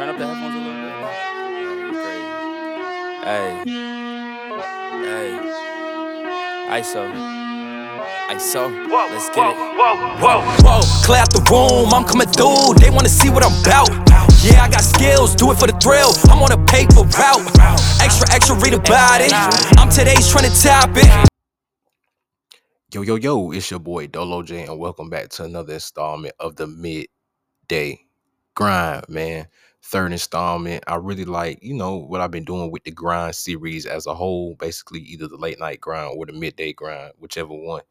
Turn up the headphones a little bit. Crazy. Hey. Hey. ISO. ISO. Let's get it. Whoa, whoa, clear out the room, I'm coming through. They wanna see what I'm about. Yeah, I got skills, do it for the thrill. I'm on a paper route. Extra, extra, read about it. I'm today's trying to top it. Yo, yo, yo, it's your boy Dolo J, and welcome back to another installment of the Midday Grind, man. Third installment. I really like, you know, what I've been doing with the grind series as a whole, basically either the late night grind or the midday grind, whichever one.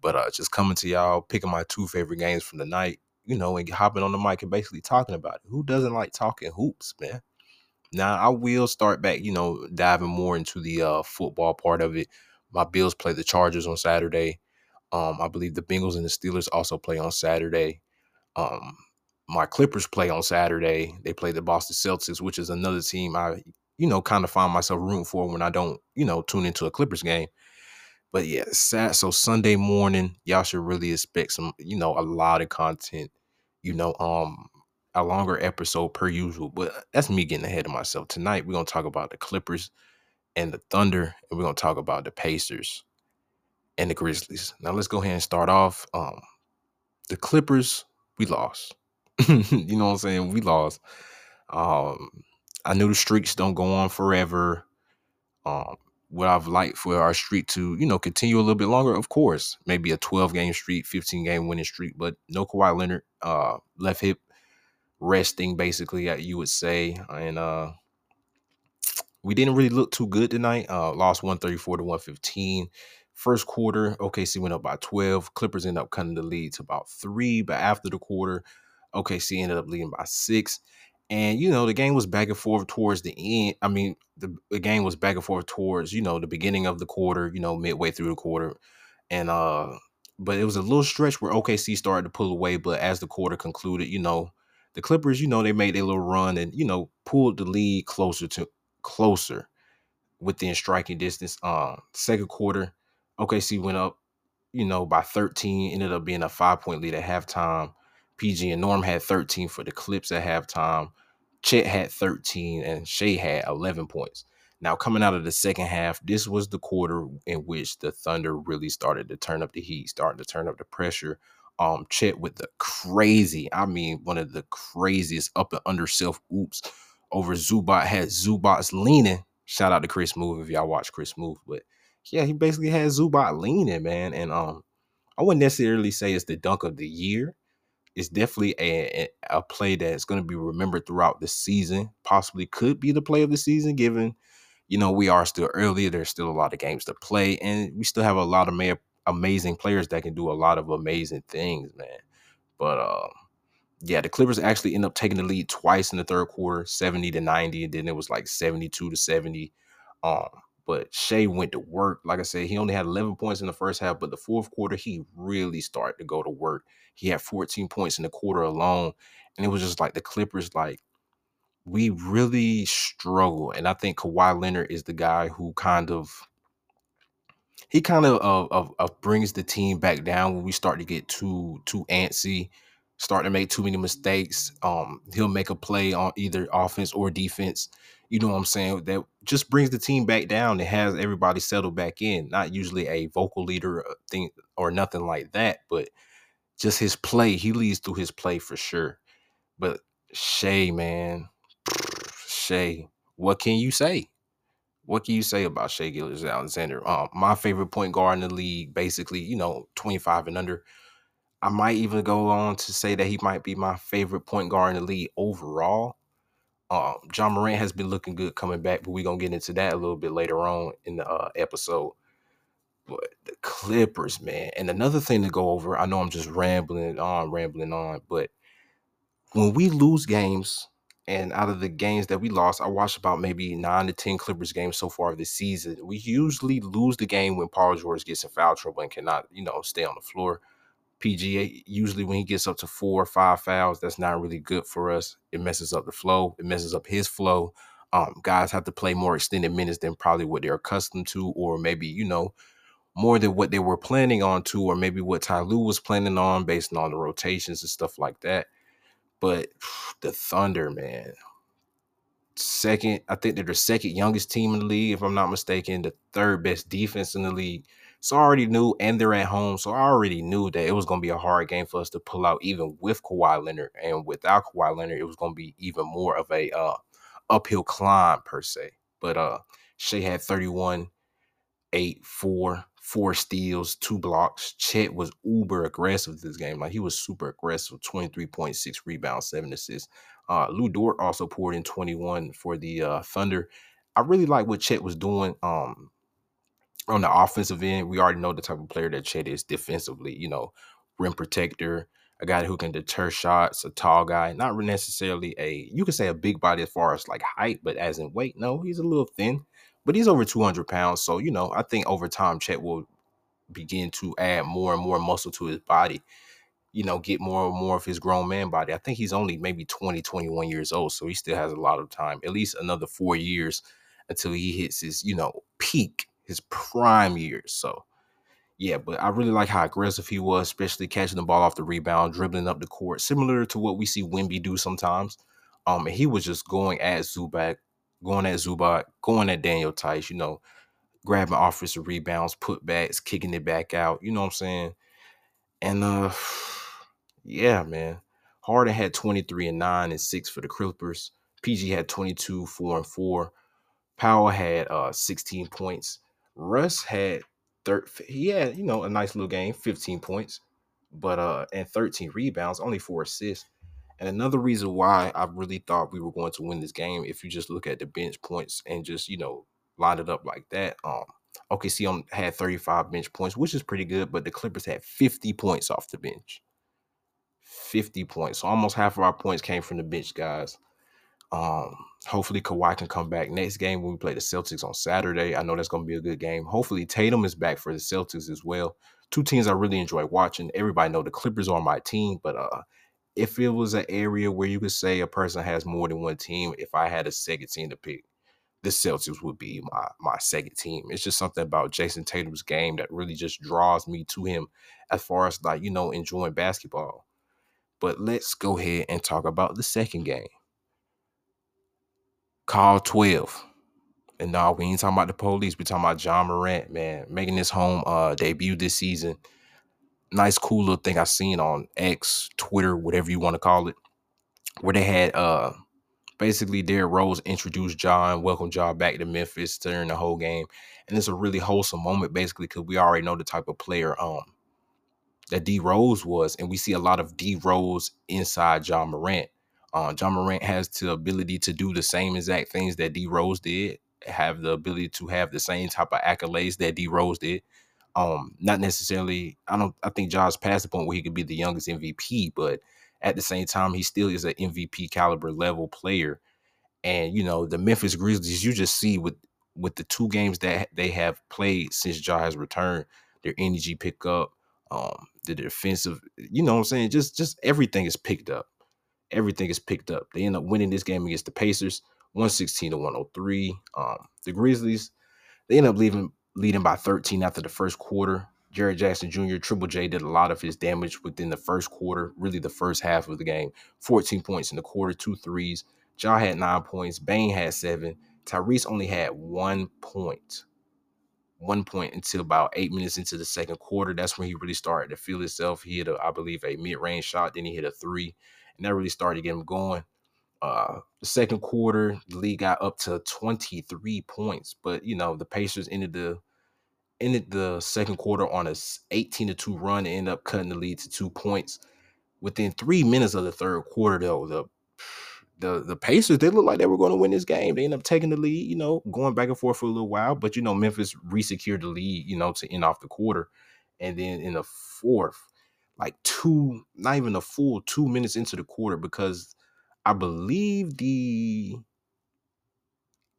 But uh just coming to y'all, picking my two favorite games from the night, you know, and hopping on the mic and basically talking about it. Who doesn't like talking hoops, man? Now I will start back, you know, diving more into the uh football part of it. My Bills play the Chargers on Saturday. Um, I believe the Bengals and the Steelers also play on Saturday. Um, my Clippers play on Saturday. They play the Boston Celtics, which is another team I, you know, kind of find myself rooting for when I don't, you know, tune into a Clippers game. But yeah, sad. So Sunday morning, y'all should really expect some, you know, a lot of content. You know, um, a longer episode per usual. But that's me getting ahead of myself. Tonight we're gonna talk about the Clippers and the Thunder, and we're gonna talk about the Pacers and the Grizzlies. Now let's go ahead and start off. Um, the Clippers, we lost. you know what I'm saying? We lost. Um, I knew the streaks don't go on forever. Um, would I've liked for our streak to, you know, continue a little bit longer? Of course, maybe a 12 game streak, 15 game winning streak, but no Kawhi Leonard, uh, left hip resting basically, you would say, and uh, we didn't really look too good tonight. Uh, lost 134 to 115. First quarter, OKC went up by 12. Clippers ended up cutting the lead to about three, but after the quarter, OKC ended up leading by six. And you know, the game was back and forth towards the end. I mean, the, the game was back and forth towards, you know, the beginning of the quarter, you know, midway through the quarter. And uh but it was a little stretch where OKC started to pull away, but as the quarter concluded, you know, the Clippers, you know, they made a little run and, you know, pulled the lead closer to closer within striking distance. Um, second quarter, OKC went up, you know, by 13, ended up being a five point lead at halftime. PG and Norm had 13 for the Clips at halftime. Chet had 13 and Shai had 11 points. Now, coming out of the second half, this was the quarter in which the Thunder really started to turn up the heat, starting to turn up the pressure. Um, Chet with the crazy, I mean, one of the craziest up and under self oops over Zubac had Zubac's leaning. Shout out to Chris Move if y'all watch Chris Move, but yeah, he basically had Zubac leaning, man. And um, I wouldn't necessarily say it's the dunk of the year. It's definitely a, a play that's going to be remembered throughout the season. Possibly could be the play of the season, given you know we are still early. There's still a lot of games to play, and we still have a lot of ma- amazing players that can do a lot of amazing things, man. But um, yeah, the Clippers actually end up taking the lead twice in the third quarter, 70 to 90, and then it was like 72 to 70. Um, but Shai went to work. Like I said, he only had 11 points in the first half, but the fourth quarter, he really started to go to work. He had 14 points in the quarter alone. And it was just like the Clippers, like, we really struggle. And I think Kawhi Leonard is the guy who kind of he kind of uh, of, of brings the team back down when we start to get too too antsy, start to make too many mistakes. Um, he'll make a play on either offense or defense. You know what I'm saying? That just brings the team back down and has everybody settled back in. Not usually a vocal leader uh, thing or nothing like that, but just his play. He leads through his play for sure. But Shai, man, Shai, what can you say? What can you say about Shai Gilgeous Alexander? Um, my favorite point guard in the league, basically, you know, 25 and under. I might even go on to say that he might be my favorite point guard in the league overall. Um, Ja Morant has been looking good coming back, but we're gonna get into that a little bit later on in the uh, episode. But the Clippers, man, and another thing to go over. I know I'm just rambling on, rambling on, but when we lose games, and out of the games that we lost, I watched about maybe nine to ten Clippers games so far this season. We usually lose the game when Paul George gets in foul trouble and cannot, you know, stay on the floor. PGA usually when he gets up to four or five fouls, that's not really good for us. It messes up the flow. It messes up his flow. Um, guys have to play more extended minutes than probably what they're accustomed to, or maybe you know more than what they were planning on to, or maybe what Ty Lue was planning on based on the rotations and stuff like that. But the Thunder, man, second. I think they're the second youngest team in the league, if I'm not mistaken. The third best defense in the league. So I already knew, and they're at home. So I already knew that it was going to be a hard game for us to pull out, even with Kawhi Leonard. And without Kawhi Leonard, it was going to be even more of a uh, uphill climb per se. But uh, Shai had 31, 8, 4, four steals, two blocks. Chet was uber aggressive this game. Like he was super aggressive, 23.6 rebounds, seven assists. Uh, Lu Dort also poured in 21 for the uh, Thunder. I really like what Chet was doing. Um, on the offensive end, we already know the type of player that Chet is defensively, you know, rim protector, a guy who can deter shots, a tall guy, not necessarily a, you could say a big body as far as like height, but as in weight, no, he's a little thin, but he's over 200 pounds. So, you know, I think over time, Chet will begin to add more and more muscle to his body, you know, get more and more of his grown man body. I think he's only maybe 20, 21 years old. So he still has a lot of time, at least another four years until he hits his, you know, peak his prime years. So yeah, but I really like how aggressive he was, especially catching the ball off the rebound, dribbling up the court, similar to what we see Wemby do sometimes. Um, and he was just going at Zubac, going at Zubac, going at Daniel Theis, you know, grabbing offensive rebounds, putbacks, kicking it back out. You know what I'm saying? And uh, yeah, man. Harden had 23 and 9 and 6 for the Clippers. PG had 22, 4 and 4. Powell had uh 16 points. Russ had third he had, you know, a nice little game, 15 points, but uh and 13 rebounds, only four assists. And another reason why I really thought we were going to win this game, if you just look at the bench points and just, you know, line it up like that, um, OKC on, had 35 bench points, which is pretty good, but the Clippers had 50 points off the bench. 50 points. So almost half of our points came from the bench, guys. Um, hopefully Kawhi can come back next game when we play the Celtics on Saturday. I know that's going to be a good game. Hopefully Tatum is back for the Celtics as well. Two teams I really enjoy watching. Everybody know the Clippers are my team, but uh, if it was an area where you could say a person has more than one team, if I had a second team to pick, the Celtics would be my my second team. It's just something about Jayson Tatum's game that really just draws me to him as far as like, you know, enjoying basketball. But let's go ahead and talk about the second game. Call 12. And no, we ain't talking about the police. We talking about Ja Morant, man, making his home uh debut this season. Nice, cool little thing I seen on X, Twitter, whatever you want to call it, where they had uh basically Derrick Rose introduced Ja, welcomed Ja back to Memphis during the whole game. And it's a really wholesome moment, basically, because we already know the type of player um that D Rose was, and we see a lot of D Rose inside Ja Morant. Uh, Ja Morant has the ability to do the same exact things that D Rose did, have the ability to have the same type of accolades that D Rose did. Um, not necessarily, I don't I think Ja's past the point where he could be the youngest MVP, but at the same time, he still is an MVP caliber level player. And you know, the Memphis Grizzlies, you just see with with the two games that they have played since Ja has returned, their energy pick up, um, the defensive, you know what I'm saying? Just just everything is picked up everything is picked up. They end up winning this game against the Pacers, 116 to 103. Um, the Grizzlies, they end up leaving leading by 13 after the first quarter. Jaren Jackson Jr., Triple J did a lot of his damage within the first quarter, really the first half of the game. 14 points in the quarter, two threes. Ja had nine points. Bane had seven. Tyrese only had one point. One point until about eight minutes into the second quarter. That's when he really started to feel himself. He hit, a, I believe, a mid-range shot. Then he hit a three and that really started getting get him going. Uh, the second quarter, the league got up to 23 points, but you know the Pacers ended the ended the second quarter on a 18 to 2 run and ended up cutting the lead to two points. Within three minutes of the third quarter, though, the the the Pacers they looked like they were going to win this game. They ended up taking the lead, you know, going back and forth for a little while, but you know Memphis resecured the lead, you know, to end off the quarter, and then in the fourth, like two, not even a full two minutes into the quarter because I believe the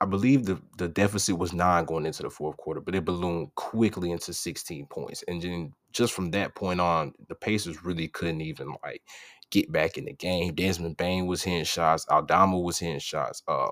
I believe the, the deficit was nine going into the fourth quarter, but it ballooned quickly into 16 points. And then just from that point on, the Pacers really couldn't even like get back in the game. Desmond Bane was hitting shots, Aldama was hitting shots, uh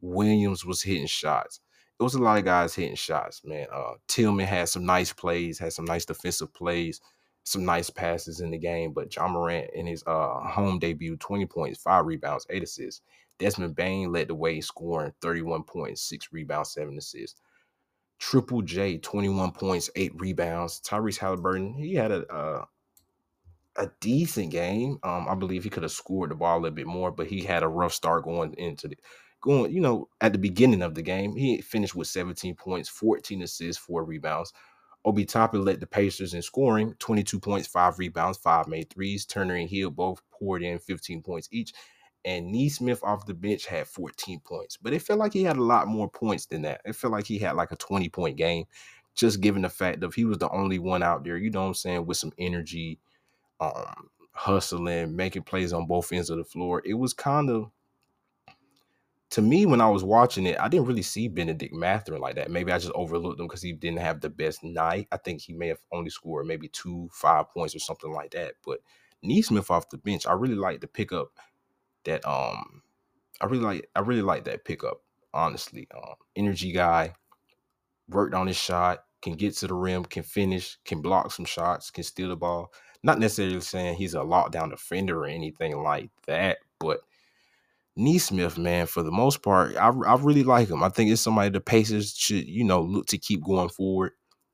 Williams was hitting shots. It was a lot of guys hitting shots, man. Uh Tillman had some nice plays, had some nice defensive plays some nice passes in the game. But Ja Morant in his uh, home debut, 20 points, five rebounds, eight assists. Desmond Bane led the way, scoring 31 points, six rebounds, seven assists. Triple J, 21 points, eight rebounds. Tyrese Halliburton, he had a uh, a decent game. Um, I believe he could have scored the ball a little bit more, but he had a rough start going into the going, you know, at the beginning of the game. He finished with 17 points, 14 assists, four rebounds. Obi Toppin led the Pacers in scoring, 22 points, five rebounds, five made threes. Turner and Hill both poured in 15 points each. And Nesmith off the bench had 14 points. But it felt like he had a lot more points than that. It felt like he had like a 20 point game, just given the fact that he was the only one out there, you know what I'm saying, with some energy, um, hustling, making plays on both ends of the floor. It was kind of to me when I was watching it, I didn't really see Bennedict Mathurin like that. Maybe I just overlooked him because he didn't have the best night. I think he may have only scored maybe two, five points or something like that. But Nesmith off the bench, I really like the pickup that um I really like I really like that pickup, honestly. Um, energy guy, worked on his shot, can get to the rim, can finish, can block some shots, can steal the ball. Not necessarily saying he's a lockdown defender or anything like that, but Nesmith, man, for the most part, I, I really like him. I think it's somebody the Pacers should, you know, look to keep going forward.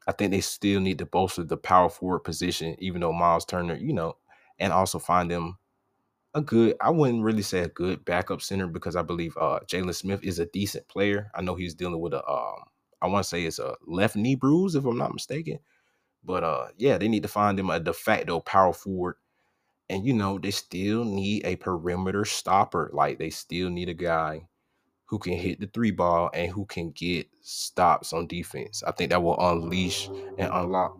I think they still need to bolster the power forward position, even though Miles Turner, you know, and also find them a good, I wouldn't really say a good backup center because I believe uh Jalen Smith is a decent player. I know he's dealing with a um, I want to say it's a left knee bruise, if I'm not mistaken. But uh, yeah, they need to find him a de facto power forward. And you know, they still need a perimeter stopper. Like they still need a guy who can hit the three ball and who can get stops on defense. I think that will unleash and unlock.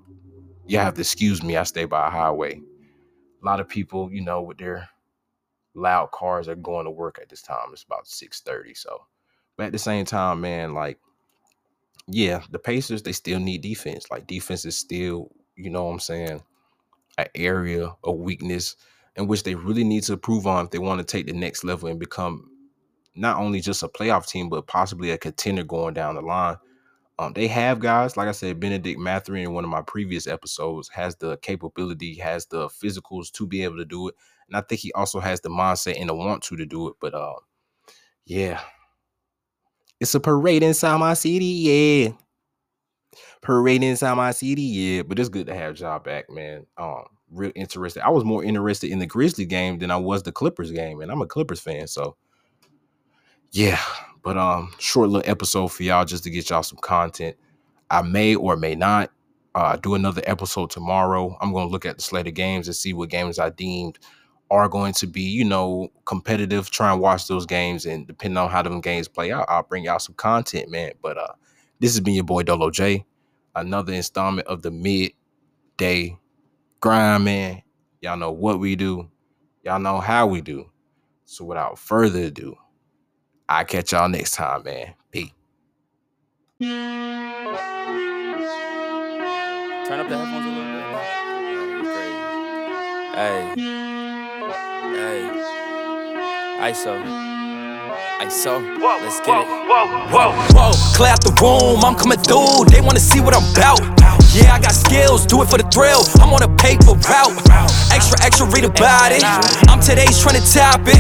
You have to excuse me, I stay by a highway. A lot of people, you know, with their loud cars are going to work at this time. It's about 6:30. So, but at the same time, man, like yeah, the Pacers they still need defense. Like defense is still, you know what I'm saying, an area of weakness in which they really need to improve on if they want to take the next level and become not only just a playoff team, but possibly a contender going down the line. Um, they have guys, like I said, Bennedict Mathurin in one of my previous episodes has the capability, has the physicals to be able to do it. And I think he also has the mindset and the want to to do it. But uh, yeah, it's a parade inside my city, yeah. Parade inside my city, yeah. But it's good to have Ja back, man. Um, real interested. I was more interested in the Grizzly game than I was the Clippers game, and I'm a Clippers fan, so yeah. But um, short little episode for y'all just to get y'all some content. I may or may not uh, do another episode tomorrow. I'm to look at the slate of games and see what games I deemed are going to be, you know, competitive. Try and watch those games, and depending on how them games play out, I'll bring y'all some content, man. But uh, this has been your boy Dolo J. Another installment of the midday grind, man. Y'all know what we do. Y'all know how we do. So without further ado, I catch y'all next time, man. Peace. Turn up the headphones a little bit. Hey, hey, ISO, ISO. Let's get it. Whoa, whoa, clear out the room, I'm coming through. They wanna see what I'm about. Yeah, I got skills, do it for the thrill. I'm on a paper route. Extra, extra, read about it. I'm today's trying to top it.